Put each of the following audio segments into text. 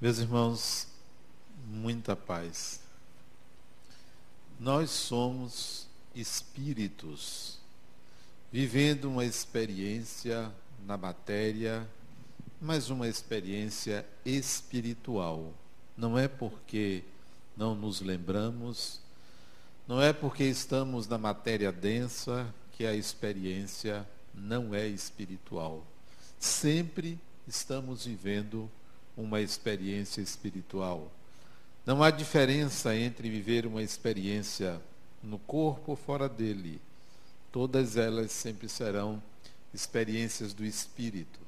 Meus irmãos, muita paz. Nós somos espíritos vivendo uma experiência na matéria, mas uma experiência espiritual. Não é porque não nos lembramos, não é porque estamos na matéria densa que a experiência não é espiritual. Sempre estamos vivendo uma experiência espiritual. Não há diferença entre viver uma experiência no corpo ou fora dele. Todas elas sempre serão experiências do espírito.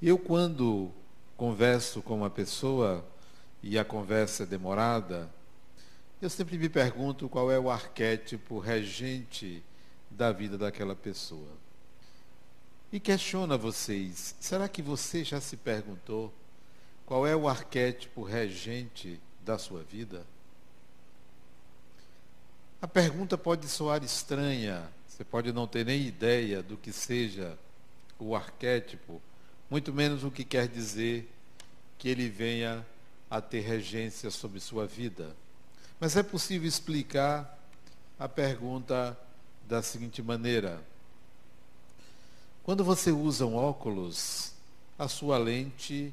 Eu, quando converso com uma pessoa e a conversa é demorada, eu sempre me pergunto qual é o arquétipo regente da vida daquela pessoa. E questiono a vocês: será que você já se perguntou qual é o arquétipo regente da sua vida? A pergunta pode soar estranha, você pode não ter nem ideia do que seja o arquétipo, muito menos o que quer dizer que ele venha a ter regência sobre sua vida. Mas é possível explicar a pergunta da seguinte maneira: quando você usa um óculos, a sua lente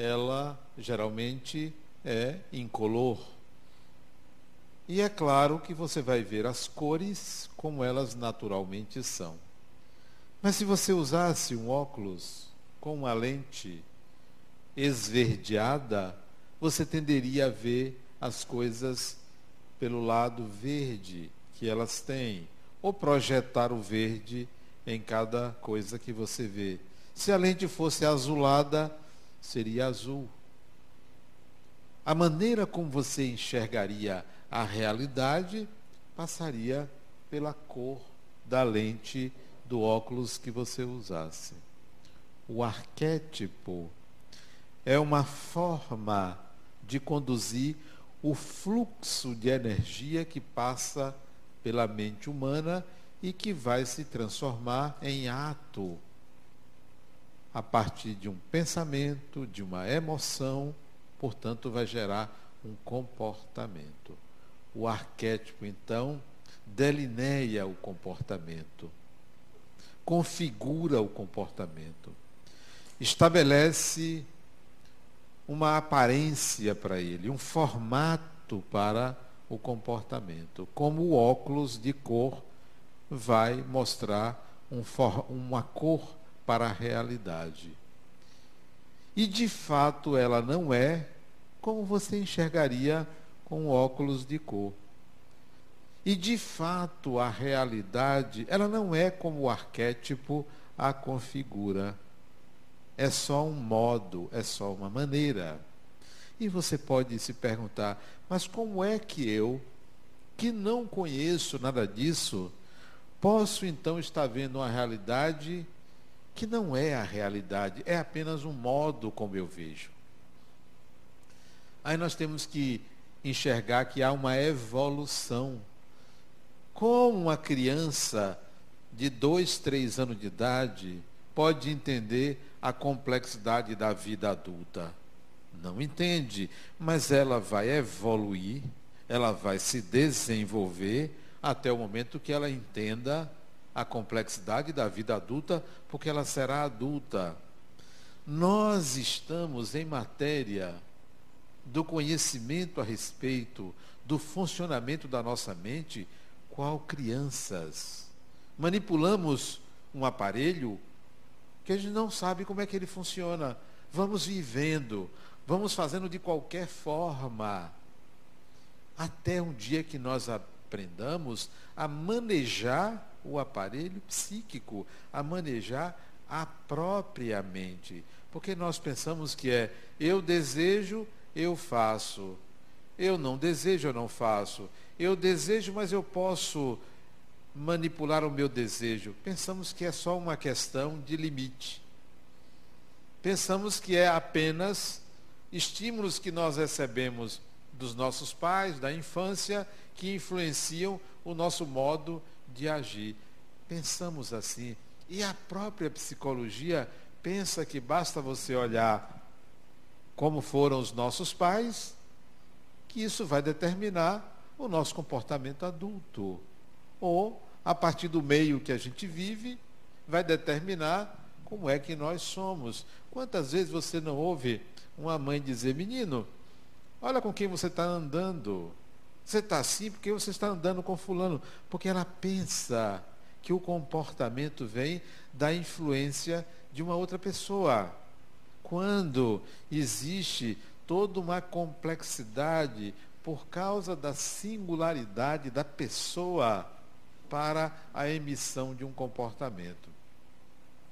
ela geralmente é incolor. E é claro que você vai ver as cores como elas naturalmente são. Mas se você usasse um óculos com uma lente esverdeada, você tenderia a ver as coisas pelo lado verde que elas têm, ou projetar o verde em cada coisa que você vê. Se a lente fosse azulada, seria azul. A maneira como você enxergaria a realidade passaria pela cor da lente do óculos que você usasse. O arquétipo é uma forma de conduzir o fluxo de energia que passa pela mente humana e que vai se transformar em ato a partir de um pensamento, de uma emoção, portanto, vai gerar um comportamento. O arquétipo, então, delineia o comportamento, configura o comportamento, estabelece uma aparência para ele, um formato para o comportamento, como o óculos de cor vai mostrar um for, uma cor para a realidade. E de fato ela não é como você enxergaria com óculos de cor. E de fato a realidade, ela não é como o arquétipo a configura. É só um modo, é só uma maneira. E você pode se perguntar, mas como é que eu, que não conheço nada disso, posso então estar vendo uma realidade que não é a realidade, é apenas um modo como eu vejo. Aí nós temos que enxergar que há uma evolução. Como uma criança de dois, três anos de idade pode entender a complexidade da vida adulta? Não entende, mas ela vai evoluir, ela vai se desenvolver até o momento que ela entenda a complexidade da vida adulta, porque ela será adulta. Nós estamos em matéria do conhecimento a respeito do funcionamento da nossa mente, qual crianças. Manipulamos um aparelho que a gente não sabe como é que ele funciona. Vamos vivendo, vamos fazendo de qualquer forma, até um dia que nós aprendamos a manejar o aparelho psíquico, a manejar a própria mente. Porque nós pensamos que é eu desejo, eu faço. Eu não desejo, eu não faço. Eu desejo, mas eu posso manipular o meu desejo. Pensamos que é só uma questão de limite. Pensamos que é apenas estímulos que nós recebemos dos nossos pais, da infância, que influenciam o nosso modo de agir. Pensamos assim. E a própria psicologia pensa que basta você olhar como foram os nossos pais, que isso vai determinar o nosso comportamento adulto. Ou, a partir do meio que a gente vive, vai determinar como é que nós somos. Quantas vezes você não ouve uma mãe dizer, menino, olha com quem você está andando. Você está assim porque você está andando com fulano. Porque ela pensa que o comportamento vem da influência de uma outra pessoa. Quando existe toda uma complexidade por causa da singularidade da pessoa para a emissão de um comportamento.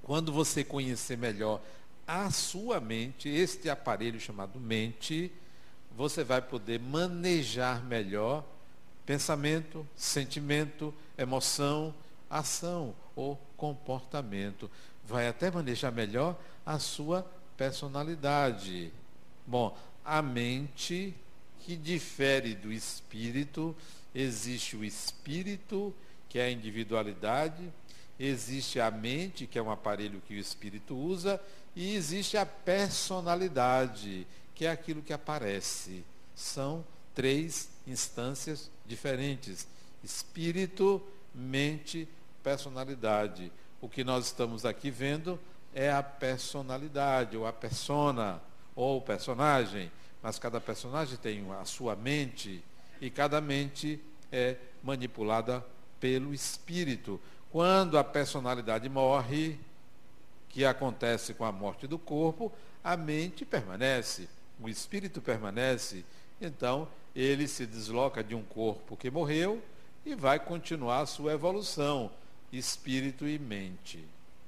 Quando você conhecer melhor a sua mente, este aparelho chamado mente, você vai poder manejar melhor pensamento, sentimento, emoção, ação ou comportamento. Vai até manejar melhor a sua personalidade. Bom, a mente que difere do espírito, existe o espírito, que é a individualidade, existe a mente, que é um aparelho que o espírito usa, e existe a personalidade, que é aquilo que aparece. São três instâncias diferentes: espírito, mente, personalidade. O que nós estamos aqui vendo é a personalidade, ou a persona, ou o personagem. Mas cada personagem tem a sua mente, e cada mente é manipulada pelo espírito. Quando a personalidade morre, que acontece com a morte do corpo, a mente permanece, o espírito permanece. Então, ele se desloca de um corpo que morreu e vai continuar a sua evolução, espírito e mente.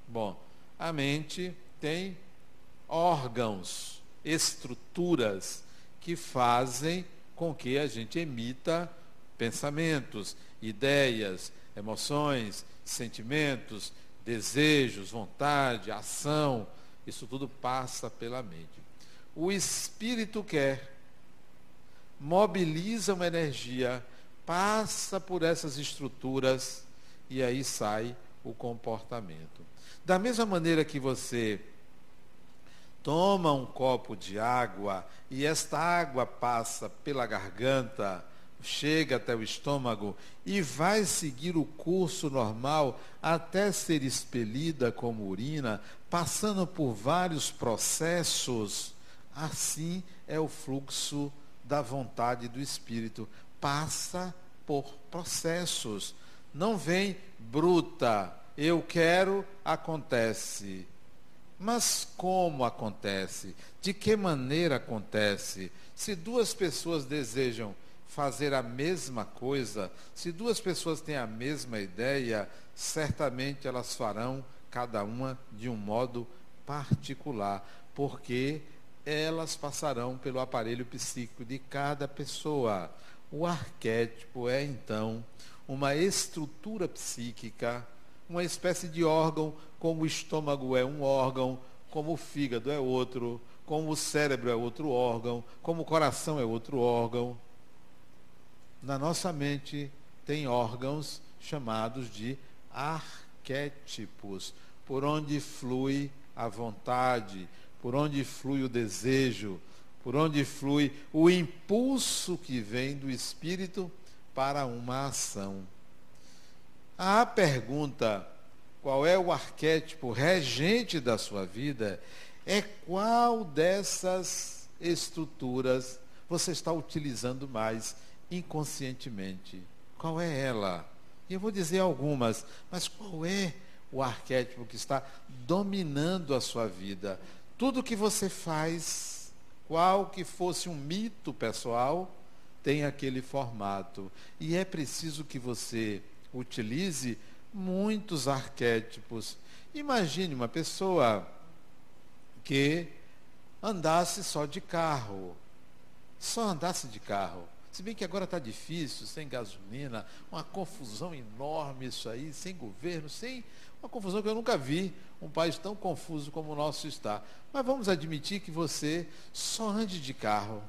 Bom, a mente tem órgãos, estruturas que fazem com que a gente emita pensamentos, ideias, emoções, sentimentos, desejos, vontade, ação, isso tudo passa pela mente. O espírito quer, mobiliza uma energia, passa por essas estruturas e aí sai o comportamento. Da mesma maneira que você toma um copo de água e esta água passa pela garganta, chega até o estômago e vai seguir o curso normal até ser expelida como urina, passando por vários processos, assim é o fluxo da vontade do espírito. Passa por processos. Não vem bruta, eu quero, acontece. Mas como acontece? De que maneira acontece? Se duas pessoas desejam fazer a mesma coisa, se duas pessoas têm a mesma ideia, certamente elas farão cada uma de um modo particular, porque elas passarão pelo aparelho psíquico de cada pessoa. O arquétipo é então uma estrutura psíquica, uma espécie de órgão, como o estômago é um órgão, como o fígado é outro, como o cérebro é outro órgão, como o coração é outro órgão na nossa mente tem órgãos chamados de arquétipos, por onde flui a vontade, por onde flui o desejo, por onde flui o impulso que vem do espírito para uma ação. A pergunta: qual é o arquétipo regente da sua vida? É qual dessas estruturas você está utilizando mais inconscientemente. Qual é ela? E eu vou dizer algumas, mas qual é o arquétipo que está dominando a sua vida? Tudo que você faz, qual que fosse um mito pessoal, tem aquele formato. E é preciso que você utilize muitos arquétipos. Imagine uma pessoa que andasse só de carro. Só andasse de carro. Se bem que agora está difícil, sem gasolina, uma confusão enorme isso aí, sem governo, sem uma confusão que eu nunca vi um país tão confuso como o nosso está. Mas vamos admitir que você só ande de carro.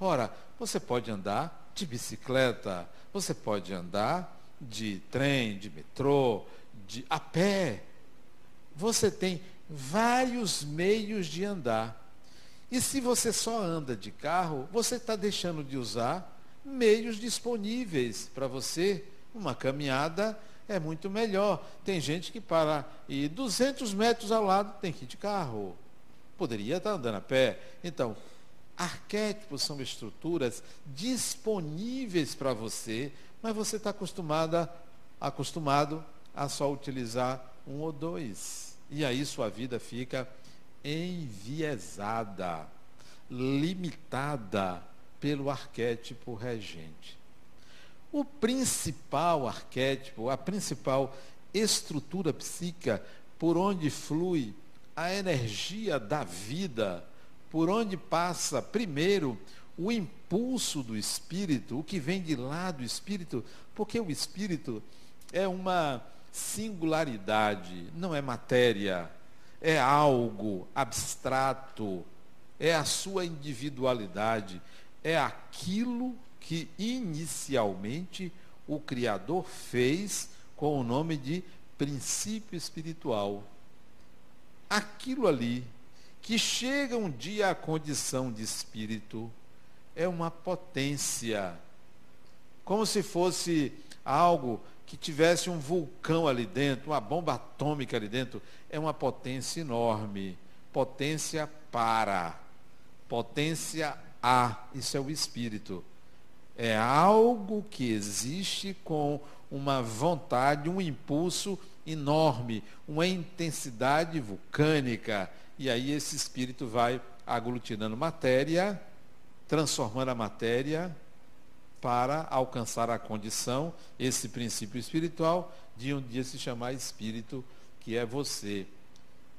Ora, você pode andar de bicicleta, você pode andar de trem, de metrô, de a pé. Você tem vários meios de andar. E se você só anda de carro, você está deixando de usar meios disponíveis para você. Uma caminhada é muito melhor. Tem gente que para ir 200 metros ao lado tem que ir de carro. Poderia estar andando a pé. Então, arquétipos são estruturas disponíveis para você, mas você está acostumada, acostumado a só utilizar um ou dois. E aí sua vida fica enviesada, limitada pelo arquétipo regente. O principal arquétipo, a principal estrutura psíquica por onde flui a energia da vida, por onde passa primeiro o impulso do espírito, o que vem de lá do espírito, porque o espírito é uma singularidade, não é matéria, é algo abstrato, é a sua individualidade, é aquilo que inicialmente o Criador fez com o nome de princípio espiritual. Aquilo ali que chega um dia à condição de espírito é uma potência, como se fosse algo que tivesse um vulcão ali dentro, uma bomba atômica ali dentro, é uma potência enorme. Potência para, potência a, isso é o espírito. É algo que existe com uma vontade, um impulso enorme, uma intensidade vulcânica. E aí esse espírito vai aglutinando matéria, transformando a matéria para alcançar a condição, esse princípio espiritual, de um dia se chamar espírito, que é você,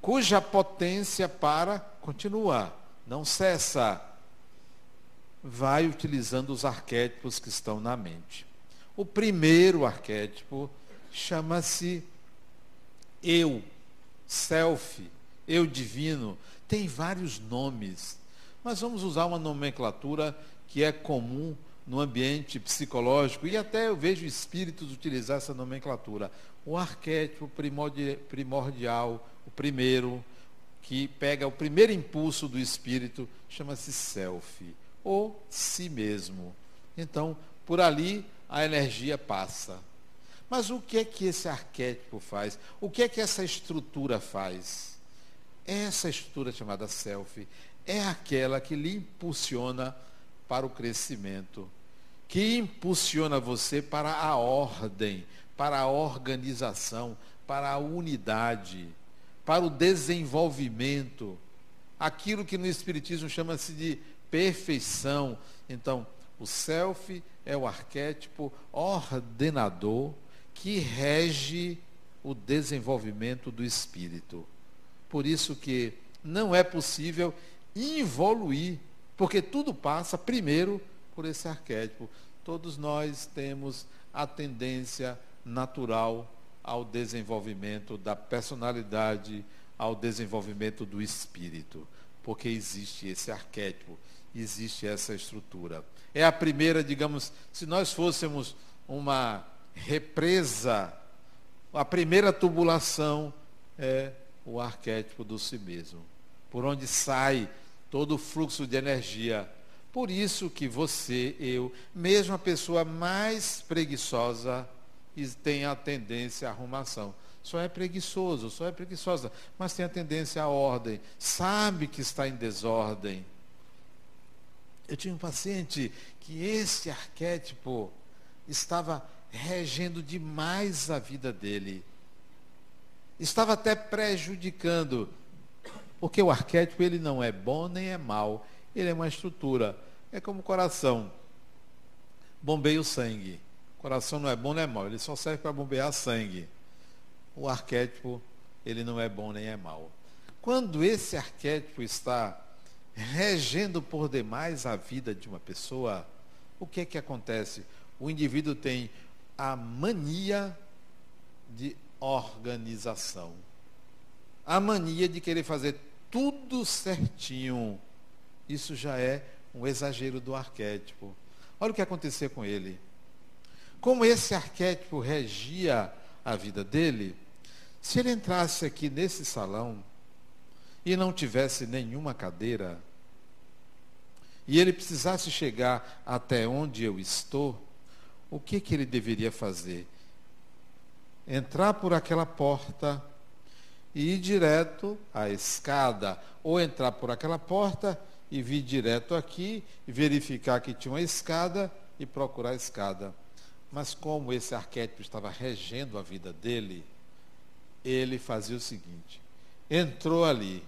cuja potência para continuar, não cessa, vai utilizando os arquétipos que estão na mente. O primeiro arquétipo chama-se eu, self, eu divino. Tem vários nomes, mas vamos usar uma nomenclatura que é comum no ambiente psicológico, e até eu vejo espíritos utilizar essa nomenclatura. O arquétipo primordial, o primeiro, que pega o primeiro impulso do espírito, chama-se self, ou si mesmo. Então, por ali a energia passa. Mas o que é que esse arquétipo faz? O que é que essa estrutura faz? Essa estrutura chamada self é aquela que lhe impulsiona para o crescimento que impulsiona você para a ordem, para a organização, para a unidade, para o desenvolvimento. Aquilo que no Espiritismo chama-se de perfeição. Então, o self é o arquétipo ordenador que rege o desenvolvimento do espírito. Por isso que não é possível evoluir, porque tudo passa primeiro por esse arquétipo. Todos nós temos a tendência natural ao desenvolvimento da personalidade, ao desenvolvimento do espírito, porque existe esse arquétipo, existe essa estrutura. É a primeira, digamos, se nós fôssemos uma represa, a primeira tubulação é o arquétipo do si mesmo, por onde sai todo o fluxo de energia por isso que você, eu, mesmo a pessoa mais preguiçosa, tem a tendência à arrumação. Só é preguiçoso, só é preguiçosa, mas tem a tendência à ordem. Sabe que está em desordem. Eu tinha um paciente que esse arquétipo estava regendo demais a vida dele. Estava até prejudicando. Porque o arquétipo ele não é bom nem é mal ele é uma estrutura. É como o coração. Bombeia o sangue. O coração não é bom nem é mal, ele só serve para bombear sangue. O arquétipo, ele não é bom nem é mal. Quando esse arquétipo está regendo por demais a vida de uma pessoa, o que é que acontece? O indivíduo tem a mania de organização. A mania de querer fazer tudo certinho isso já é um exagero do arquétipo. Olha o que aconteceu com ele. Como esse arquétipo regia a vida dele, se ele entrasse aqui nesse salão e não tivesse nenhuma cadeira, e ele precisasse chegar até onde eu estou, o que, que ele deveria fazer? Entrar por aquela porta e ir direto à escada, ou entrar por aquela porta e vir direto aqui e verificar que tinha uma escada e procurar a escada. Mas como esse arquétipo estava regendo a vida dele, ele fazia o seguinte: entrou ali,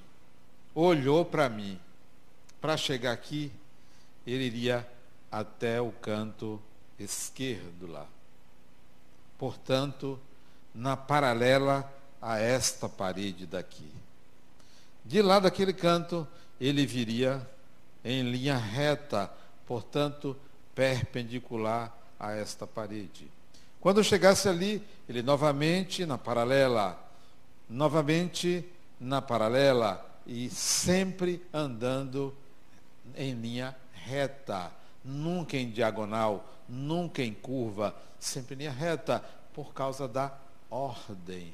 olhou para mim. Para chegar aqui, ele iria até o canto esquerdo lá. Portanto, na paralela a esta parede daqui. De lá daquele canto, ele viria em linha reta, portanto, perpendicular a esta parede. Quando chegasse ali, ele novamente na paralela, novamente na paralela e sempre andando em linha reta, nunca em diagonal, nunca em curva, sempre em linha reta, por causa da ordem.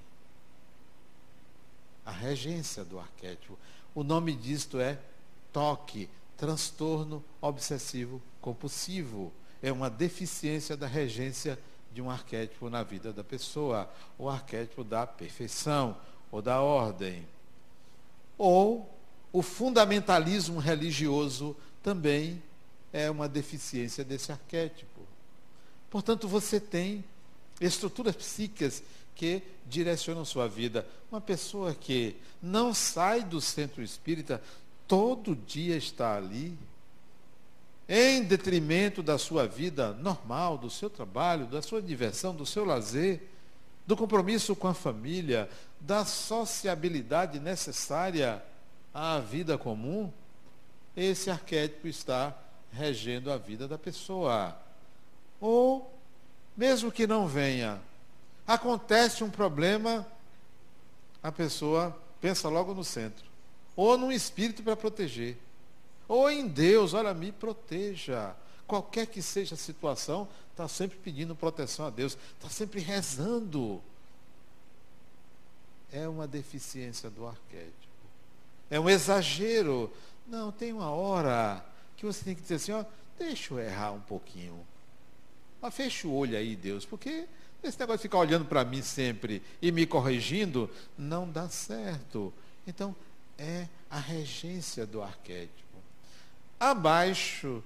A regência do arquétipo. O nome disto é toque, transtorno obsessivo compulsivo. É uma deficiência da regência de um arquétipo na vida da pessoa, o arquétipo da perfeição ou da ordem. Ou o fundamentalismo religioso também é uma deficiência desse arquétipo. Portanto, você tem estruturas psíquicas que direcionam sua vida. Uma pessoa que não sai do centro espírita todo dia está ali, em detrimento da sua vida normal, do seu trabalho, da sua diversão, do seu lazer, do compromisso com a família, da sociabilidade necessária à vida comum, esse arquétipo está regendo a vida da pessoa. Ou, mesmo que não venha, acontece um problema, a pessoa pensa logo no centro ou num espírito para proteger, ou em Deus, olha, me proteja. Qualquer que seja a situação, está sempre pedindo proteção a Deus, está sempre rezando. É uma deficiência do arquétipo. É um exagero. Não, tem uma hora que você tem que dizer assim, ó, deixa eu errar um pouquinho. Mas fecha o olho aí, Deus, porque esse negócio de ficar olhando para mim sempre e me corrigindo, não dá certo. Então, é a regência do arquétipo. Abaixo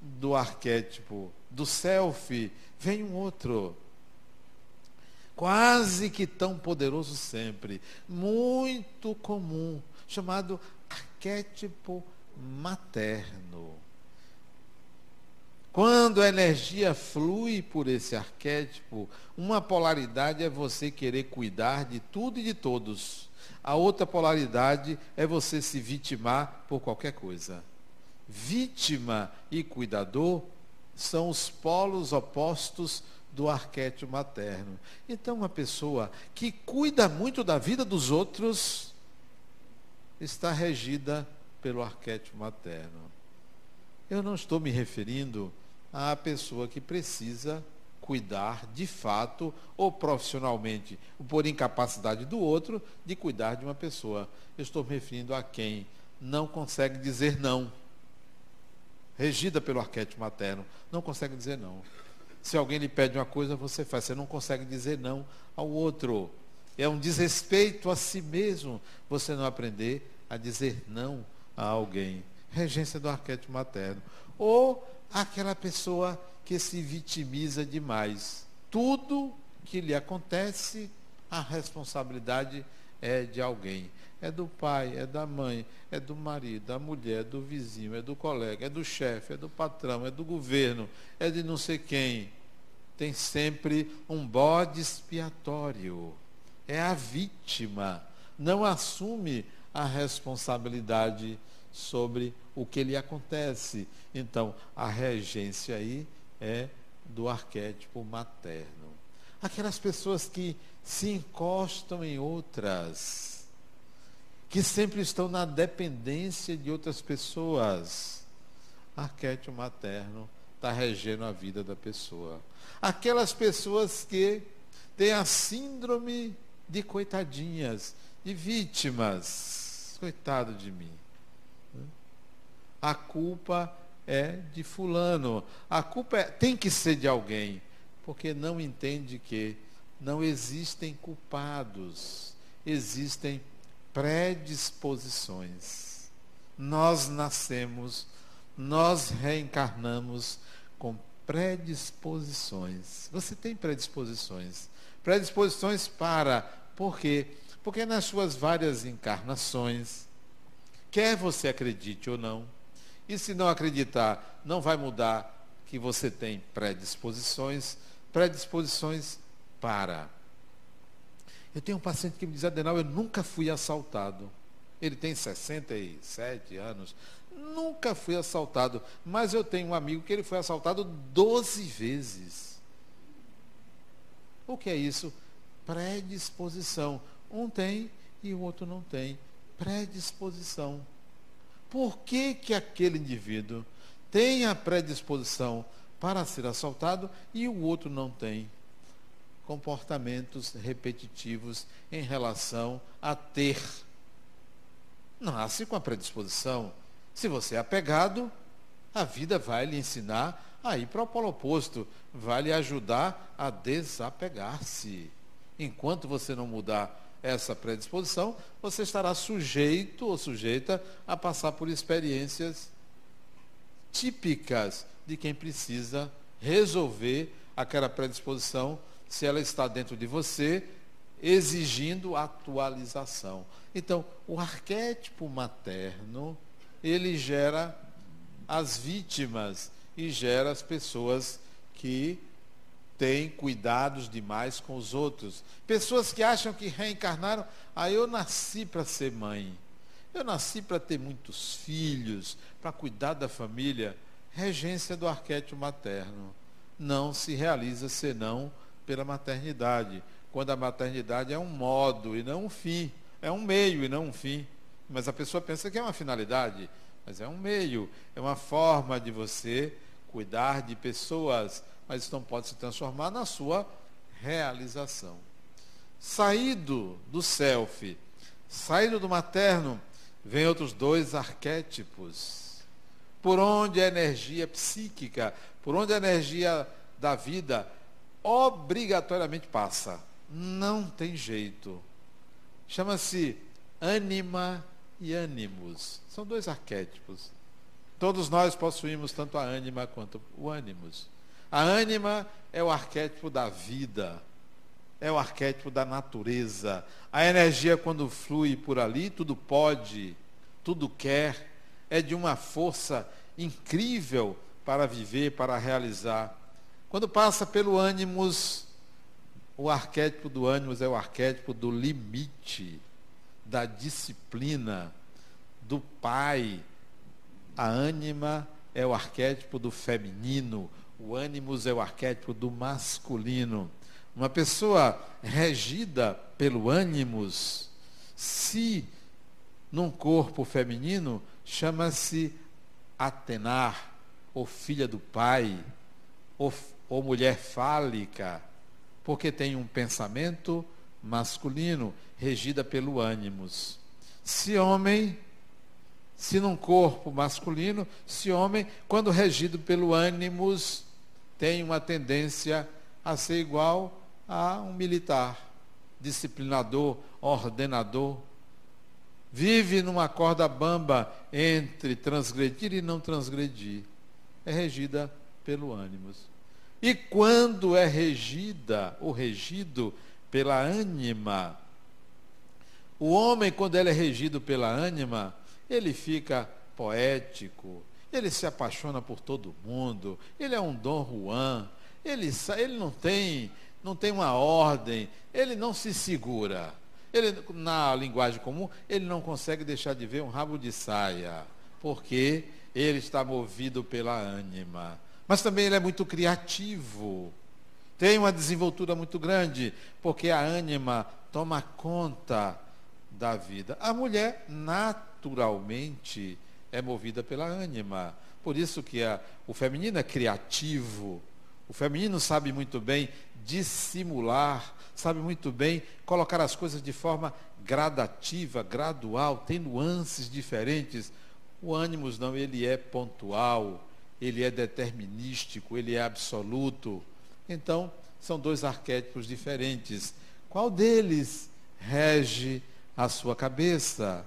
do arquétipo do self vem um outro, quase que tão poderoso sempre, muito comum, chamado arquétipo materno. Quando a energia flui por esse arquétipo, uma polaridade é você querer cuidar de tudo e de todos. A outra polaridade é você se vitimar por qualquer coisa. Vítima e cuidador são os polos opostos do arquétipo materno. Então, uma pessoa que cuida muito da vida dos outros está regida pelo arquétipo materno. Eu não estou me referindo à pessoa que precisa cuidar de fato ou profissionalmente, por incapacidade do outro, de cuidar de uma pessoa. Eu estou me referindo a quem não consegue dizer não. Regida pelo arquétipo materno, não consegue dizer não. Se alguém lhe pede uma coisa, você faz. Você não consegue dizer não ao outro. É um desrespeito a si mesmo você não aprender a dizer não a alguém. Regência do arquétipo materno. Ou aquela pessoa que se vitimiza demais. Tudo que lhe acontece, a responsabilidade é de alguém. É do pai, é da mãe, é do marido, da mulher, é do vizinho, é do colega, é do chefe, é do patrão, é do governo, é de não sei quem. Tem sempre um bode expiatório. É a vítima. Não assume a responsabilidade sobre o que lhe acontece. Então, a regência aí é do arquétipo materno. Aquelas pessoas que se encostam em outras, que sempre estão na dependência de outras pessoas. Arquétipo materno está regendo a vida da pessoa. Aquelas pessoas que têm a síndrome de coitadinhas, de vítimas. Coitado de mim. A culpa é de fulano. A culpa é, tem que ser de alguém, porque não entende que não existem culpados, existem predisposições. Nós nascemos, nós reencarnamos com predisposições. Você tem predisposições. Predisposições para, por quê? Porque nas suas várias encarnações, quer você acredite ou não, e se não acreditar, não vai mudar que você tem predisposições, predisposições para. Eu tenho um paciente que me diz, Adenal, eu nunca fui assaltado. Ele tem 67 anos. Nunca fui assaltado. Mas eu tenho um amigo que ele foi assaltado 12 vezes. O que é isso? Predisposição. Um tem e o outro não tem. Predisposição. Por que, que aquele indivíduo tem a predisposição para ser assaltado e o outro não tem? Comportamentos repetitivos em relação a ter. Nasce com a predisposição. Se você é apegado, a vida vai lhe ensinar a ir para o polo oposto, vai lhe ajudar a desapegar-se. Enquanto você não mudar essa predisposição, você estará sujeito ou sujeita a passar por experiências típicas de quem precisa resolver aquela predisposição, se ela está dentro de você, exigindo atualização. Então, o arquétipo materno, ele gera as vítimas e gera as pessoas que têm cuidados demais com os outros. Pessoas que acham que reencarnaram, ah, eu nasci para ser mãe. Eu nasci para ter muitos filhos, para cuidar da família. Regência do arquétipo materno. Não se realiza senão pela maternidade, quando a maternidade é um modo e não um fim. É um meio e não um fim. Mas a pessoa pensa que é uma finalidade, mas é um meio, é uma forma de você cuidar de pessoas, mas isso não pode se transformar na sua realização. Saído do self, saído do materno, vem outros dois arquétipos. Por onde a energia psíquica, por onde a energia da vida obrigatoriamente passa. Não tem jeito. Chama-se ânima e ânimos. São dois arquétipos. Todos nós possuímos tanto a ânima quanto o ânimos. A ânima é o arquétipo da vida, é o arquétipo da natureza. A energia, quando flui por ali, tudo pode, tudo quer, é de uma força incrível para viver, para realizar. Quando passa pelo ânimos, o arquétipo do ânimos é o arquétipo do limite, da disciplina, do pai. A ânima é o arquétipo do feminino, o ânimos é o arquétipo do masculino. Uma pessoa regida pelo ânimos, se num corpo feminino, chama-se Atenar, ou filha do pai, ou, ou mulher fálica, porque tem um pensamento masculino, regida pelo ânimos. Se homem, se num corpo masculino, se homem, quando regido pelo ânimos, tem uma tendência a ser igual a um militar, disciplinador, ordenador. Vive numa corda bamba entre transgredir e não transgredir. É regida pelo ânimos. E quando é regida ou regido pela ânima, o homem, quando ele é regido pela ânima, ele fica poético, ele se apaixona por todo mundo, ele é um Dom Juan, ele, ele não, tem, não tem uma ordem, ele não se segura. Ele, na linguagem comum, ele não consegue deixar de ver um rabo de saia, porque ele está movido pela ânima. Mas também ele é muito criativo, tem uma desenvoltura muito grande, porque a ânima toma conta da vida. A mulher, naturalmente, é movida pela ânima. Por isso que a, o feminino é criativo. O feminino sabe muito bem dissimular, sabe muito bem colocar as coisas de forma gradativa, gradual, tem nuances diferentes. O ânimos não, ele é pontual, ele é determinístico, ele é absoluto. Então, são dois arquétipos diferentes. Qual deles rege a sua cabeça?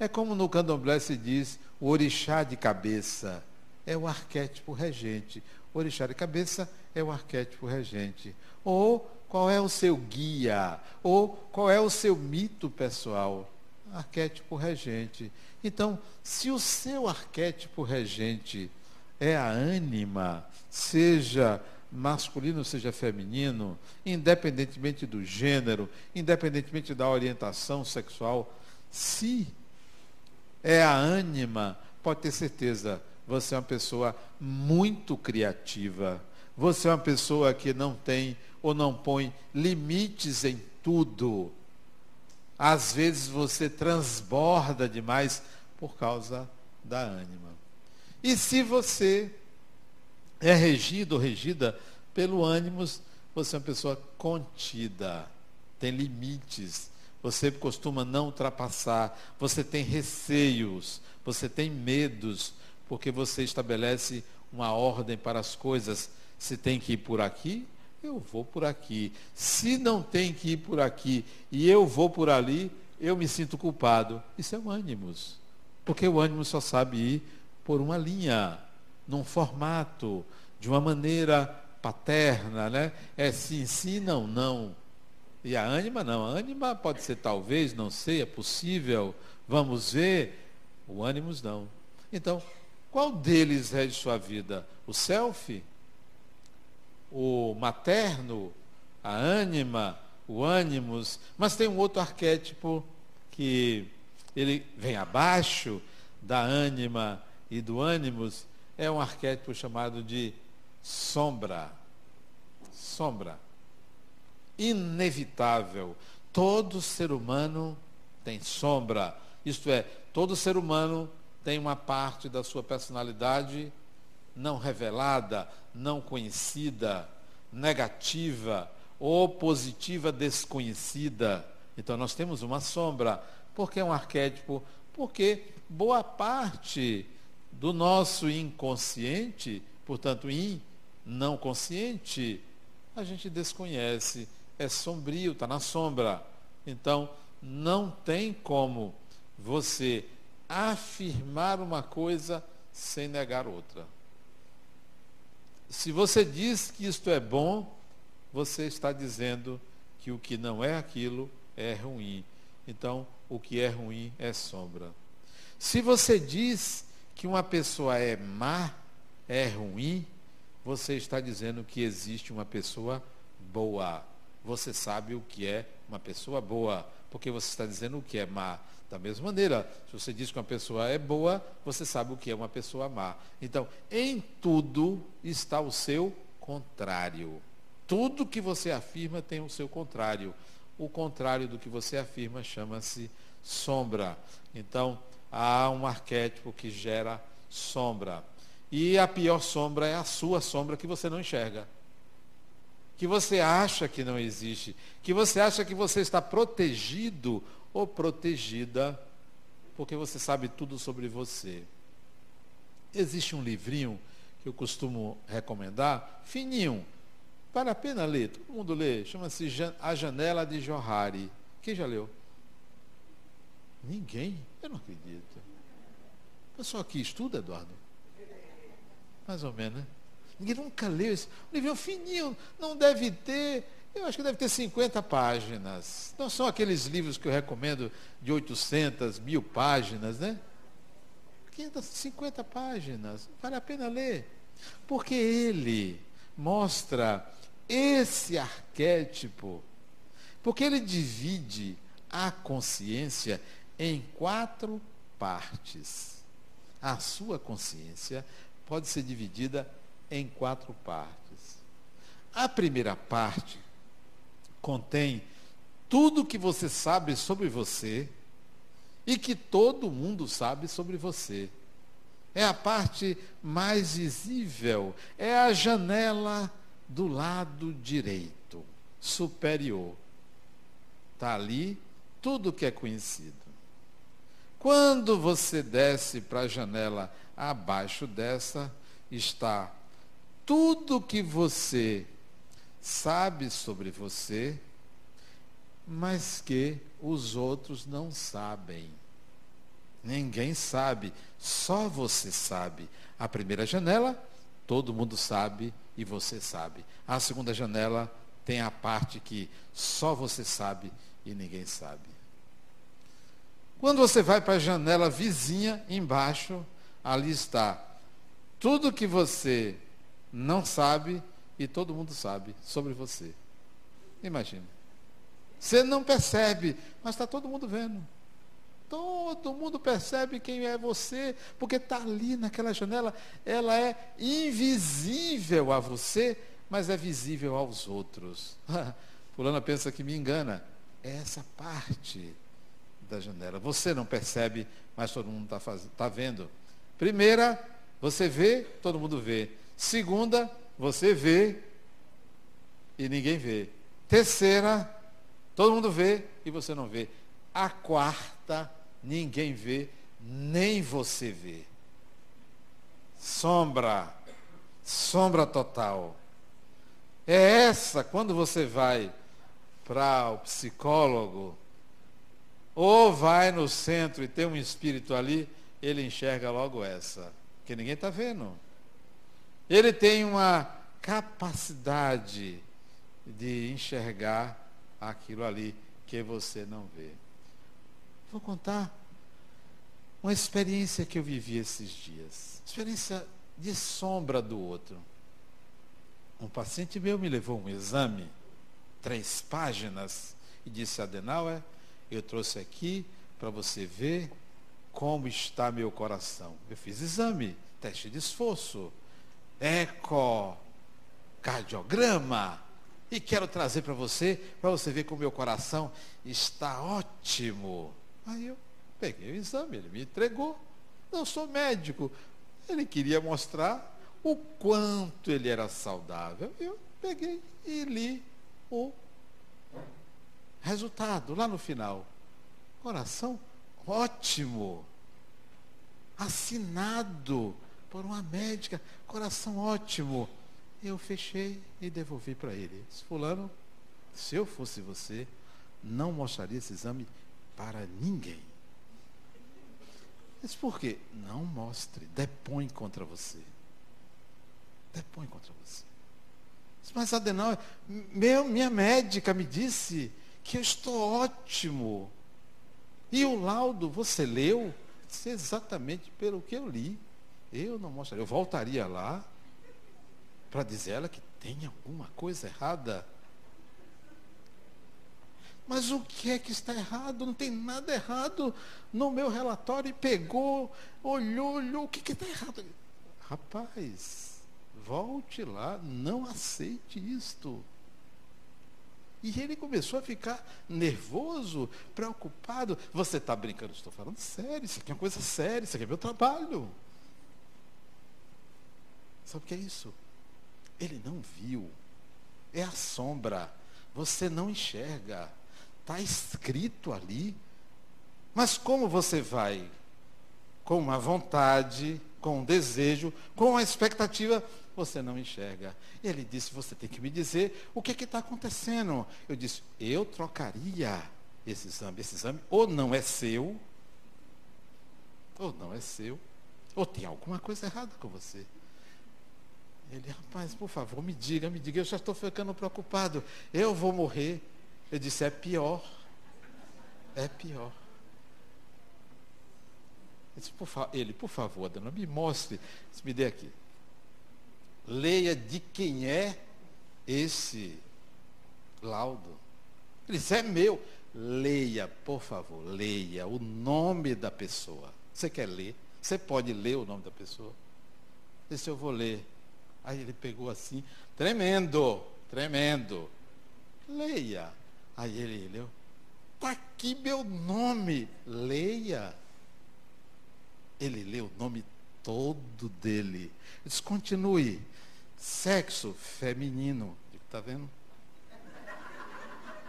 É como no candomblé se diz, o orixá de cabeça é o arquétipo regente. O orixá de cabeça é o arquétipo regente. Ou qual é o seu guia? Ou qual é o seu mito pessoal? Arquétipo regente. Então, se o seu arquétipo regente é a ânima, seja masculino, seja feminino, independentemente do gênero, independentemente da orientação sexual, se é a ânima, pode ter certeza, você é uma pessoa muito criativa. Você é uma pessoa que não tem ou não põe limites em tudo. Às vezes você transborda demais por causa da ânima. E se você é regido ou regida pelo ânimos, você é uma pessoa contida, tem limites, você costuma não ultrapassar, você tem receios, você tem medos, porque você estabelece uma ordem para as coisas. Se tem que ir por aqui, eu vou por aqui. Se não tem que ir por aqui e eu vou por ali, eu me sinto culpado. Isso é o ânimos. Porque o ânimo só sabe ir por uma linha, num formato, de uma maneira paterna, né? É sim, sim, não, não. E a ânima não. A ânima pode ser talvez, não sei, é possível, vamos ver. O ânimos não. Então, qual deles rege sua vida? O self? O materno? A ânima? O ânimos? Mas tem um outro arquétipo que ele vem abaixo da ânima e do ânimos, é um arquétipo chamado de sombra. Sombra. Inevitável. Todo ser humano tem sombra. Isto é, todo ser humano tem uma parte da sua personalidade não revelada, não conhecida, negativa ou positiva desconhecida. Então nós temos uma sombra. Por que um arquétipo? Porque boa parte do nosso inconsciente, portanto, in, não consciente, a gente desconhece, é sombrio, está na sombra. Então, não tem como você afirmar uma coisa sem negar outra. Se você diz que isto é bom, você está dizendo que o que não é aquilo é ruim. Então, o que é ruim é sombra. Se você diz que uma pessoa é má, é ruim, você está dizendo que existe uma pessoa boa. Você sabe o que é uma pessoa boa, porque você está dizendo o que é má. Da mesma maneira, se você diz que uma pessoa é boa, você sabe o que é uma pessoa má. Então, em tudo está o seu contrário. Tudo que você afirma tem o seu contrário. O contrário do que você afirma chama-se sombra. Então, há um arquétipo que gera sombra. E a pior sombra é a sua sombra que você não enxerga. Que você acha que não existe. Que você acha que você está protegido ou protegida, porque você sabe tudo sobre você. Existe um livrinho que eu costumo recomendar, fininho, vale a pena ler, todo mundo lê, chama-se A Janela de Johari. Quem já leu? Ninguém? Eu não acredito. O pessoal aqui estuda, Eduardo? Mais ou menos, né? Ninguém nunca leu isso. Um livrinho fininho, não deve ter eu acho que deve ter 50 páginas. Não são aqueles livros que eu recomendo de 800, mil páginas, né? 50 páginas. Vale a pena ler. Porque ele mostra esse arquétipo. Porque ele divide a consciência em quatro partes. A sua consciência pode ser dividida em quatro partes. A primeira parte contém tudo que você sabe sobre você e que todo mundo sabe sobre você. É a parte mais visível, é a janela do lado direito, superior. Está ali tudo que é conhecido. Quando você desce para a janela abaixo dessa, está tudo que você sabe sobre você, mas que os outros não sabem. Ninguém sabe, só você sabe. A primeira janela, todo mundo sabe e você sabe. A segunda janela tem a parte que só você sabe e ninguém sabe. Quando você vai para a janela vizinha, embaixo, ali está tudo que você não sabe e todo mundo sabe sobre você. Imagina. Você não percebe, mas está todo mundo vendo. Todo mundo percebe quem é você, porque está ali naquela janela. Ela é invisível a você, mas é visível aos outros. Fulana pensa que me engana. É essa parte da janela. Você não percebe, mas todo mundo está tá vendo. Primeira, você vê, todo mundo vê. Segunda, você vê e ninguém vê. Terceira, todo mundo vê e você não vê. A quarta, ninguém vê, nem você vê. Sombra, sombra total. É essa, quando você vai para o psicólogo, ou vai no centro e tem um espírito ali, ele enxerga logo essa, que ninguém está vendo. Ele tem uma capacidade de enxergar aquilo ali que você não vê. Vou contar uma experiência que eu vivi esses dias. Experiência de sombra do outro. Um paciente meu me levou um exame, três páginas, e disse, Adenauer, eu trouxe aqui para você ver como está meu coração. Eu fiz exame, teste de esforço ecocardiograma. E quero trazer para você, para você ver como meu coração está ótimo. Aí eu peguei o exame, ele me entregou. Não sou médico. Ele queria mostrar o quanto ele era saudável. Eu peguei e li o resultado lá no final. Coração ótimo. Assinado por uma médica, coração ótimo. Eu fechei e devolvi para ele. Disse, fulano, se eu fosse você, não mostraria esse exame para ninguém. Disse, por quê? Não mostre, depõe contra você. Depõe contra você. Disse, mas Adenauer, meu, minha médica me disse que eu estou ótimo. E o laudo, você leu? Disse, exatamente pelo que eu li. Eu não mostraria. Eu voltaria lá para dizer ela que tem alguma coisa errada. Mas o que é que está errado? Não tem nada errado no meu relatório. E pegou, olhou, olhou. O que, que está errado? Rapaz, volte lá, não aceite isto. E ele começou a ficar nervoso, preocupado. Você está brincando? Estou falando sério, isso aqui é uma coisa séria, isso aqui é meu trabalho. Sabe o que é isso? Ele não viu. É a sombra. Você não enxerga. Está escrito ali. Mas como você vai? Com uma vontade, com um desejo, com uma expectativa, você não enxerga. Ele disse: Você tem que me dizer o que está acontecendo. Eu disse: Eu trocaria esse exame. Esse exame ou não é seu, ou não é seu, ou tem alguma coisa errada com você. Ele, rapaz, por favor, me diga, me diga, eu já estou ficando preocupado. Eu vou morrer. Eu disse, é pior. É pior. Disse, por ele, por favor, me mostre. Disse, me dê aqui. Leia de quem é esse laudo. Ele disse, é meu. Leia, por favor, leia o nome da pessoa. Você quer ler? Você pode ler o nome da pessoa? Disse, eu vou ler. Aí ele pegou assim, tremendo, tremendo. Leia. Aí ele leu. Está aqui meu nome. Leia. Ele leu o nome todo dele. Diz, continue. Sexo feminino. Está vendo?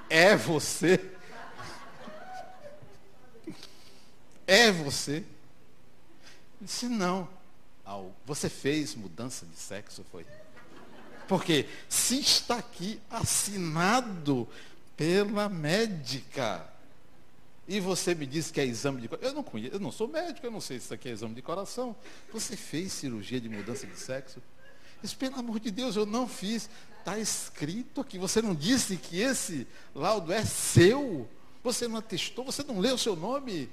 É você. É você? Ele disse, não. Ao. Você fez mudança de sexo, foi? Porque se está aqui assinado pela médica, e você me disse que é exame de coração. Eu não conheço, eu não sou médico, eu não sei se isso aqui é exame de coração. Você fez cirurgia de mudança de sexo? Isso, pelo amor de Deus, eu não fiz. Está escrito aqui. Você não disse que esse laudo é seu? Você não atestou? Você não leu o seu nome?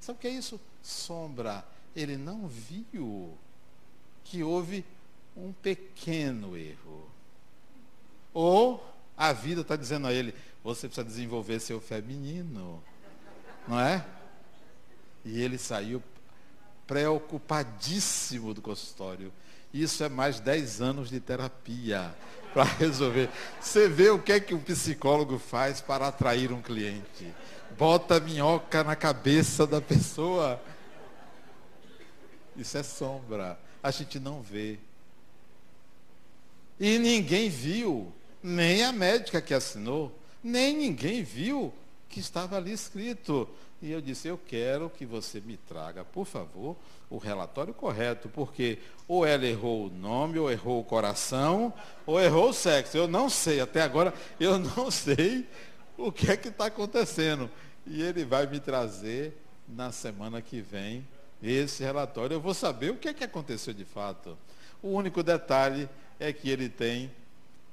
Sabe o que é isso? Sombra. Ele não viu que houve um pequeno erro. Ou a vida está dizendo a ele, você precisa desenvolver seu feminino. Não é? E ele saiu preocupadíssimo do consultório. Isso é mais 10 anos de terapia para resolver. Você vê o que é que o psicólogo faz para atrair um cliente. Bota minhoca na cabeça da pessoa. Isso é sombra. A gente não vê. E ninguém viu, nem a médica que assinou, nem ninguém viu que estava ali escrito. E eu disse: Eu quero que você me traga, por favor, o relatório correto, porque ou ela errou o nome, ou errou o coração, ou errou o sexo. Eu não sei, até agora eu não sei o que é que está acontecendo. E ele vai me trazer na semana que vem esse relatório. Eu vou saber o que é que aconteceu de fato. O único detalhe é que ele tem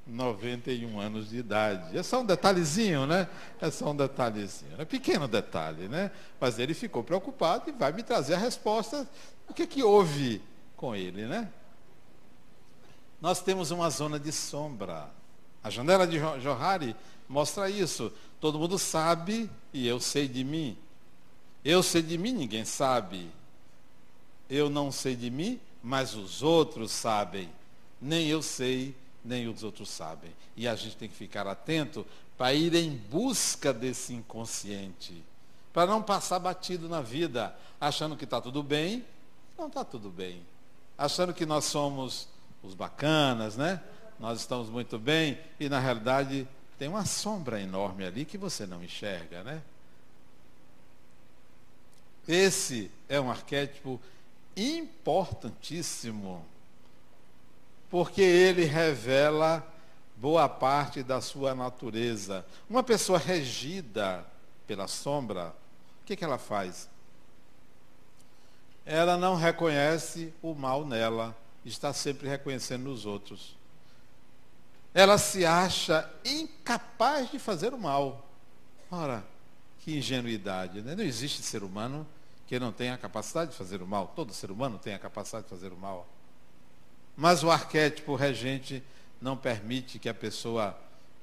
91 anos de idade. É só um detalhezinho, né? É só um detalhezinho. É um pequeno detalhe, né? Mas ele ficou preocupado e vai me trazer a resposta. O que, que houve com ele, né? Nós temos uma zona de sombra. A janela de Johari mostra isso. Todo mundo sabe e eu sei de mim. Eu sei de mim, ninguém sabe. Eu não sei de mim, mas os outros sabem. Nem eu sei nem os outros sabem. E a gente tem que ficar atento para ir em busca desse inconsciente. Para não passar batido na vida, achando que está tudo bem, não está tudo bem. Achando que nós somos os bacanas, né? Nós estamos muito bem, e na realidade tem uma sombra enorme ali que você não enxerga, né? Esse é um arquétipo importantíssimo porque ele revela boa parte da sua natureza. Uma pessoa regida pela sombra, o que, que ela faz? Ela não reconhece o mal nela, está sempre reconhecendo nos outros. Ela se acha incapaz de fazer o mal. Ora, que ingenuidade, né? Não existe ser humano que não tenha a capacidade de fazer o mal. Todo ser humano tem a capacidade de fazer o mal. Mas o arquétipo regente não permite que a pessoa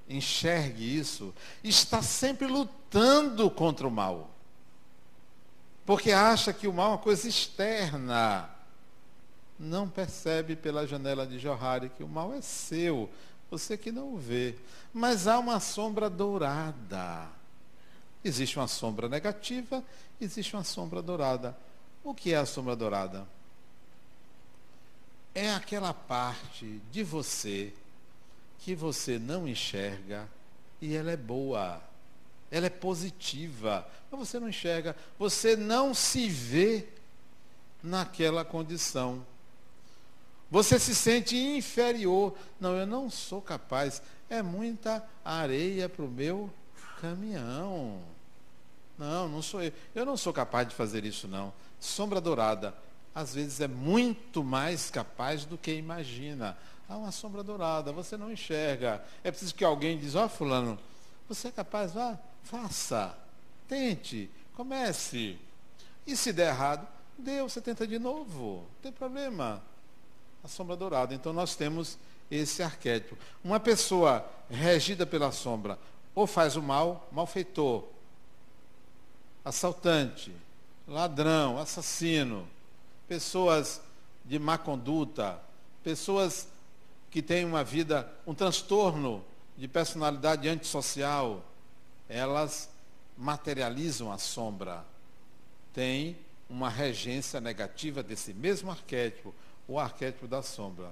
enxergue isso. Está sempre lutando contra o mal. Porque acha que o mal é uma coisa externa. Não percebe pela janela de Johari que o mal é seu. Você que não o vê. Mas há uma sombra dourada. Existe uma sombra negativa, existe uma sombra dourada. O que é a sombra dourada? é aquela parte de você que você não enxerga e ela é boa, ela é positiva, mas você não enxerga, você não se vê naquela condição. Você se sente inferior. Não, eu não sou capaz. É muita areia para o meu caminhão. Não, não sou eu. Eu não sou capaz de fazer isso, não. Sombra dourada às vezes é muito mais capaz do que imagina. Há uma sombra dourada, você não enxerga. É preciso que alguém diz, ó oh, fulano, você é capaz, vá, faça, tente, comece. E se der errado, deu, você tenta de novo, não tem problema. A sombra dourada. Então nós temos esse arquétipo. Uma pessoa regida pela sombra, ou faz o mal, malfeitor, assaltante, ladrão, assassino, pessoas de má conduta, pessoas que têm uma vida, um transtorno de personalidade antissocial, elas materializam a sombra. Tem uma regência negativa desse mesmo arquétipo, o arquétipo da sombra.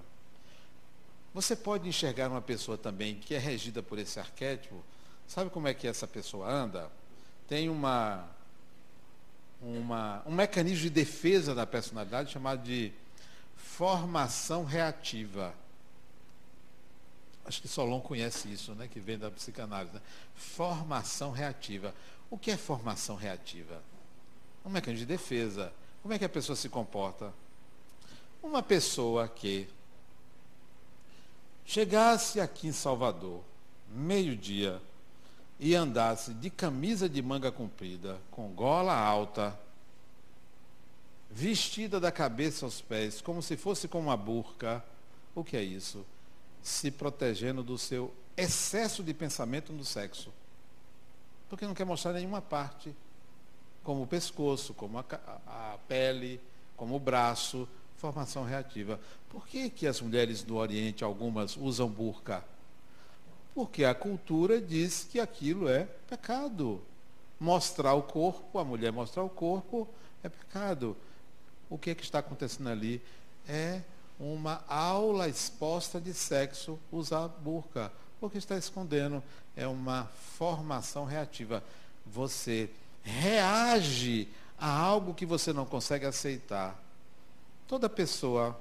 Você pode enxergar uma pessoa também que é regida por esse arquétipo. Sabe como é que essa pessoa anda? Tem uma uma, um mecanismo de defesa da personalidade chamado de formação reativa. Acho que Solon conhece isso, né, que vem da psicanálise. Né? Formação reativa. O que é formação reativa? Um mecanismo de defesa. Como é que a pessoa se comporta? Uma pessoa que chegasse aqui em Salvador, meio-dia, e andasse de camisa de manga comprida, com gola alta, vestida da cabeça aos pés, como se fosse com uma burca, o que é isso? Se protegendo do seu excesso de pensamento no sexo. Porque não quer mostrar nenhuma parte, como o pescoço, como a, a pele, como o braço, formação reativa. Por que, que as mulheres do Oriente, algumas, usam burca? Porque a cultura diz que aquilo é pecado. Mostrar o corpo, a mulher mostrar o corpo, é pecado. O que, é que está acontecendo ali? É uma aula exposta de sexo usar burca. Porque está escondendo. É uma formação reativa. Você reage a algo que você não consegue aceitar. Toda pessoa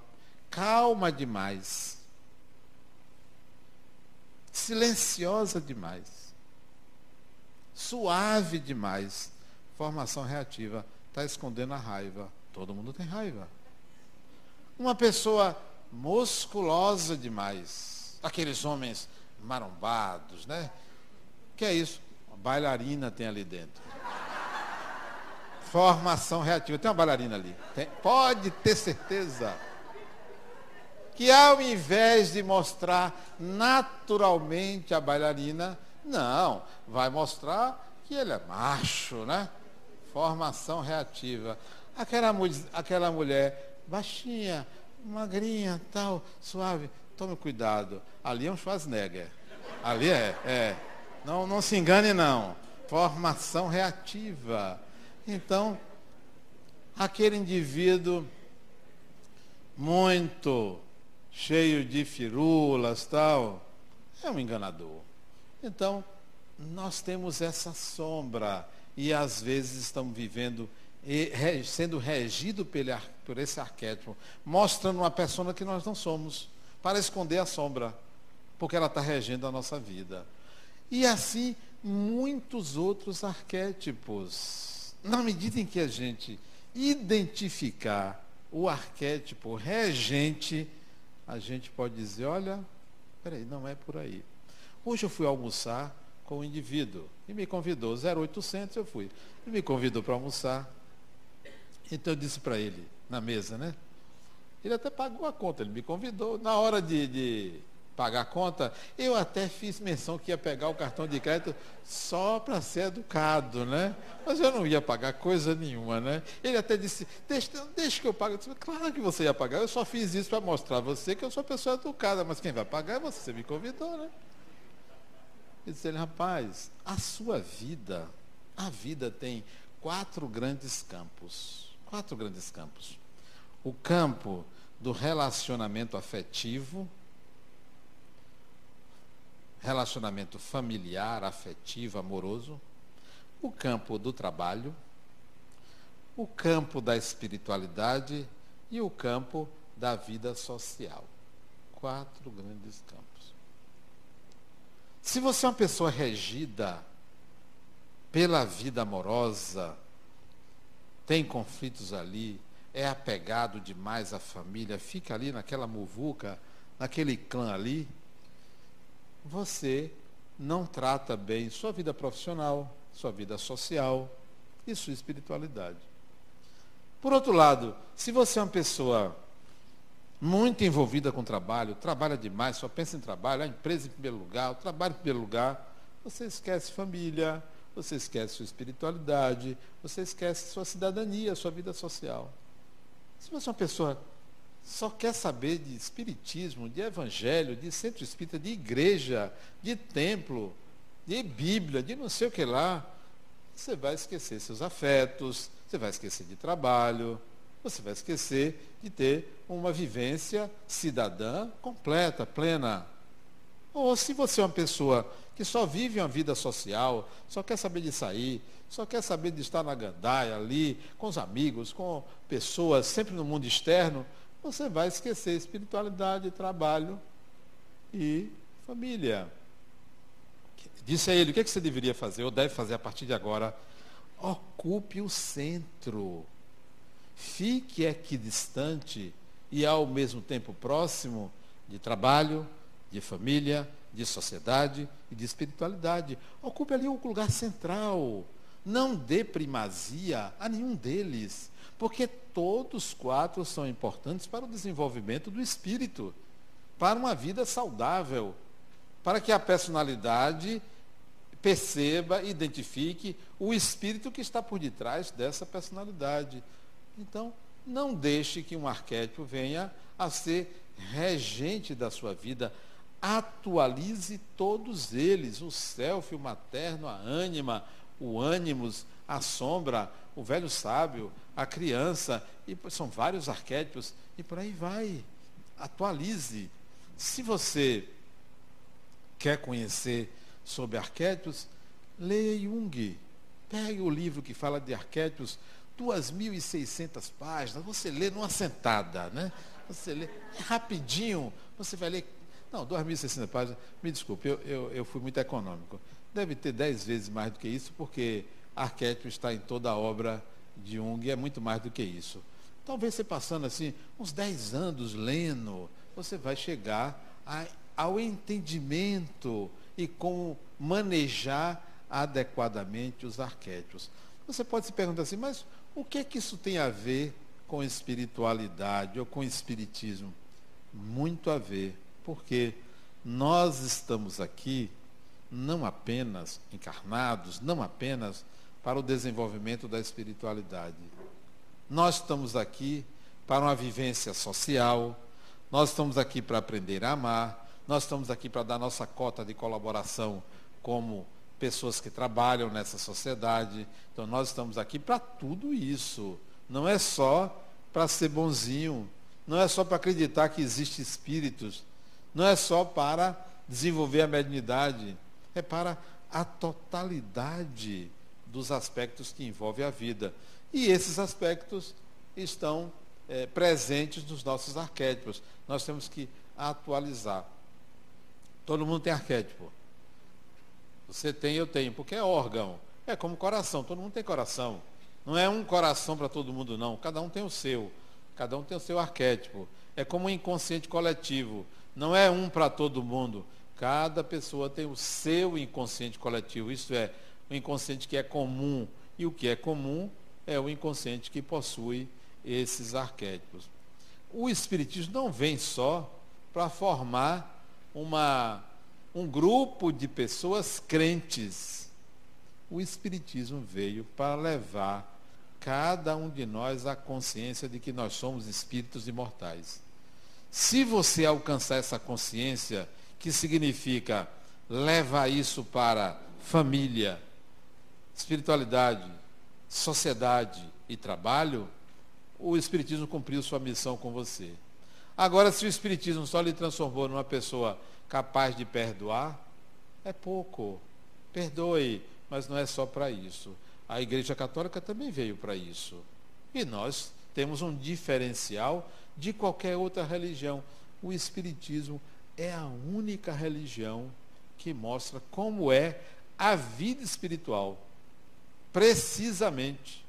calma demais silenciosa demais, suave demais. Formação reativa está escondendo a raiva. Todo mundo tem raiva. Uma pessoa musculosa demais, aqueles homens marombados, né? Que é isso? Uma bailarina tem ali dentro. Formação reativa. Tem uma bailarina ali. Tem, pode ter certeza que ao invés de mostrar naturalmente a bailarina, não, vai mostrar que ele é macho, né? Formação reativa. Aquela, aquela mulher baixinha, magrinha, tal, suave, tome cuidado. Ali é um Schwarzenegger. Ali é, é. Não, não se engane não. Formação reativa. Então, aquele indivíduo muito cheio de firulas, tal, é um enganador. Então, nós temos essa sombra e às vezes estamos vivendo sendo regido por esse arquétipo, mostrando uma pessoa que nós não somos, para esconder a sombra, porque ela está regendo a nossa vida. E assim, muitos outros arquétipos. Na medida em que a gente identificar o arquétipo regente, a gente pode dizer, olha, peraí, não é por aí. Hoje eu fui almoçar com um indivíduo e me convidou, 0800 eu fui. Ele me convidou para almoçar. Então eu disse para ele, na mesa, né? Ele até pagou a conta, ele me convidou. Na hora de, de pagar a conta, eu até fiz menção que ia pegar o cartão de crédito só para ser educado, né? Mas eu não ia pagar coisa nenhuma, né? Ele até disse, deixa, deixa que eu pague. Eu disse, claro que você ia pagar, eu só fiz isso para mostrar a você que eu sou pessoa educada, mas quem vai pagar é você, você me convidou, né? Eu disse ele, rapaz, a sua vida, a vida tem quatro grandes campos. Quatro grandes campos. O campo do relacionamento afetivo, relacionamento familiar, afetivo, amoroso, o campo do trabalho, o campo da espiritualidade e o campo da vida social. Quatro grandes campos. Se você é uma pessoa regida pela vida amorosa, tem conflitos ali, é apegado demais à família, fica ali naquela muvuca, naquele clã ali, você não trata bem sua vida profissional, sua vida social e sua espiritualidade. Por outro lado, se você é uma pessoa muito envolvida com trabalho, trabalha demais, só pensa em trabalho, a empresa em primeiro lugar, o trabalho em primeiro lugar, você esquece família, você esquece sua espiritualidade, você esquece sua cidadania, sua vida social. Se você é uma pessoa só quer saber de espiritismo, de evangelho, de centro espírita, de igreja, de templo, de Bíblia, de não sei o que lá, você vai esquecer seus afetos, você vai esquecer de trabalho, você vai esquecer de ter uma vivência cidadã completa, plena. Ou se você é uma pessoa que só vive uma vida social, só quer saber de sair, só quer saber de estar na gandaia ali, com os amigos, com pessoas, sempre no mundo externo, você vai esquecer espiritualidade, trabalho e família. Disse a ele: o que, é que você deveria fazer, ou deve fazer a partir de agora? Ocupe o centro. Fique equidistante e ao mesmo tempo próximo de trabalho, de família, de sociedade e de espiritualidade. Ocupe ali o lugar central. Não dê primazia a nenhum deles, porque todos quatro são importantes para o desenvolvimento do espírito, para uma vida saudável, para que a personalidade perceba, identifique o espírito que está por detrás dessa personalidade. Então, não deixe que um arquétipo venha a ser regente da sua vida. Atualize todos eles, o self, o materno, a ânima, o ânimos, a sombra, o velho sábio, a criança, e são vários arquétipos, e por aí vai. Atualize. Se você quer conhecer sobre arquétipos, leia Jung. Pegue o livro que fala de arquétipos, 2.600 páginas, você lê numa sentada, né? Você lê rapidinho, você vai ler. Não, 2.600 páginas, me desculpe, eu, eu, eu fui muito econômico. Deve ter dez vezes mais do que isso, porque arquétipo está em toda a obra de Jung, e é muito mais do que isso. Talvez você passando assim, uns 10 anos lendo, você vai chegar a, ao entendimento e como manejar adequadamente os arquétipos. Você pode se perguntar assim, mas o que é que isso tem a ver com espiritualidade ou com espiritismo? Muito a ver, porque nós estamos aqui não apenas encarnados, não apenas para o desenvolvimento da espiritualidade. Nós estamos aqui para uma vivência social, nós estamos aqui para aprender a amar, nós estamos aqui para dar nossa cota de colaboração como pessoas que trabalham nessa sociedade. Então nós estamos aqui para tudo isso. Não é só para ser bonzinho, não é só para acreditar que existem espíritos, não é só para desenvolver a mediunidade, é para a totalidade dos aspectos que envolvem a vida. E esses aspectos estão é, presentes nos nossos arquétipos. Nós temos que atualizar. Todo mundo tem arquétipo. Você tem, eu tenho, porque é órgão. É como coração, todo mundo tem coração. Não é um coração para todo mundo, não. Cada um tem o seu. Cada um tem o seu arquétipo. É como um inconsciente coletivo. Não é um para todo mundo. Cada pessoa tem o seu inconsciente coletivo. Isso é, o inconsciente que é comum. E o que é comum é o inconsciente que possui esses arquétipos. O Espiritismo não vem só para formar uma, um grupo de pessoas crentes. O Espiritismo veio para levar cada um de nós à consciência de que nós somos espíritos imortais. Se você alcançar essa consciência, que significa levar isso para família, espiritualidade, sociedade e trabalho, o Espiritismo cumpriu sua missão com você. Agora, se o Espiritismo só lhe transformou numa pessoa capaz de perdoar, é pouco. Perdoe, mas não é só para isso. A Igreja Católica também veio para isso. E nós temos um diferencial de qualquer outra religião. O Espiritismo é a única religião que mostra como é a vida espiritual. Precisamente.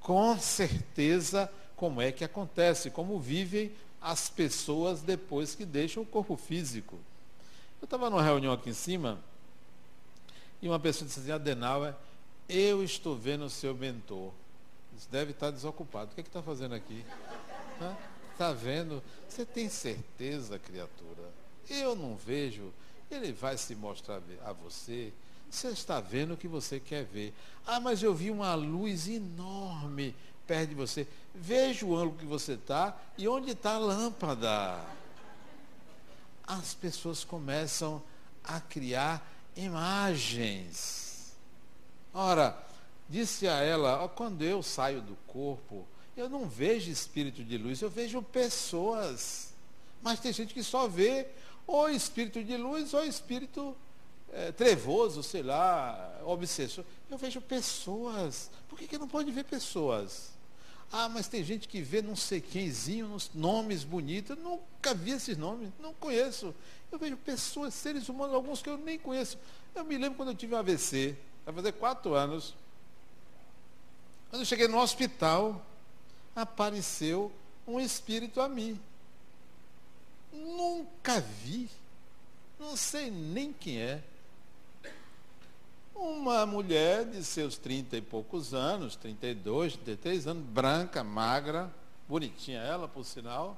Com certeza como é que acontece, como vivem as pessoas depois que deixam o corpo físico. Eu estava numa reunião aqui em cima e uma pessoa disse assim, Adenauer, eu estou vendo o seu mentor. Isso deve estar desocupado. O que é está fazendo aqui? Está vendo? Você tem certeza, criatura? Eu não vejo. Ele vai se mostrar a você. Você está vendo o que você quer ver. Ah, mas eu vi uma luz enorme perto de você. Veja o ângulo que você está e onde está a lâmpada. As pessoas começam a criar imagens. Ora, disse a ela, quando eu saio do corpo, eu não vejo espírito de luz, eu vejo pessoas. Mas tem gente que só vê ou espírito de luz ou espírito é, trevoso, sei lá, obsessor. Eu vejo pessoas. Por que, que não pode ver pessoas? Ah, mas tem gente que vê não sei quemzinho, nos nomes bonitos. Eu nunca vi esses nomes, não conheço. Eu vejo pessoas, seres humanos, alguns que eu nem conheço. Eu me lembro quando eu tive um AVC, vai fazer quatro anos. Quando eu cheguei no hospital, apareceu um espírito a mim. Nunca vi, não sei nem quem é. Uma mulher de seus trinta e poucos anos, 32, 33 anos, branca, magra, bonitinha ela, por sinal.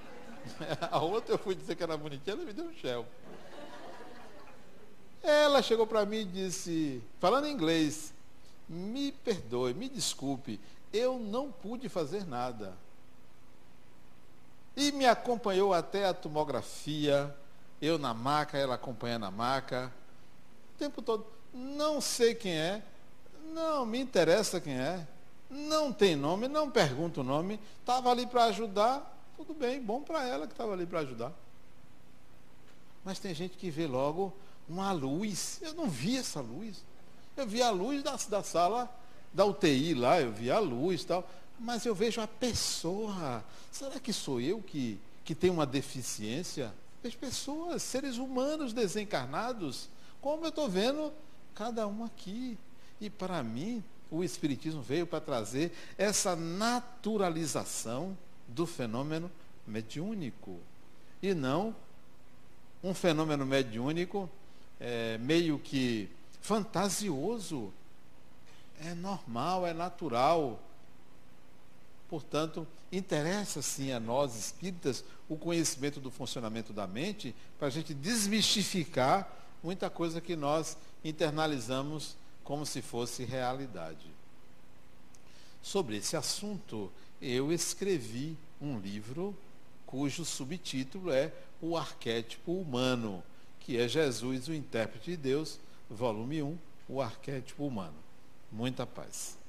A outra eu fui dizer que era bonitinha, ela me deu um gel. Ela chegou para mim e disse, falando em inglês, me perdoe, me desculpe, eu não pude fazer nada. E me acompanhou até a tomografia, eu na maca, ela acompanhando a maca, o tempo todo. Não sei quem é, não me interessa quem é, não tem nome, não pergunto o nome, estava ali para ajudar, tudo bem, bom para ela que estava ali para ajudar. Mas tem gente que vê logo uma luz, eu não vi essa luz. Eu vi a luz da, da sala da UTI lá, eu vi a luz e tal, mas eu vejo a pessoa. Será que sou eu que, que tenho uma deficiência? As pessoas, seres humanos desencarnados, como eu estou vendo cada um aqui. E para mim, o Espiritismo veio para trazer essa naturalização do fenômeno mediúnico. E não um fenômeno mediúnico é, meio que fantasioso. É normal, é natural. Portanto, interessa sim a nós espíritas o conhecimento do funcionamento da mente para a gente desmistificar muita coisa que nós internalizamos como se fosse realidade. Sobre esse assunto, eu escrevi um livro cujo subtítulo é O Arquétipo Humano, que é Jesus, o intérprete de Deus, volume 1, O Arquétipo Humano. Muita paz.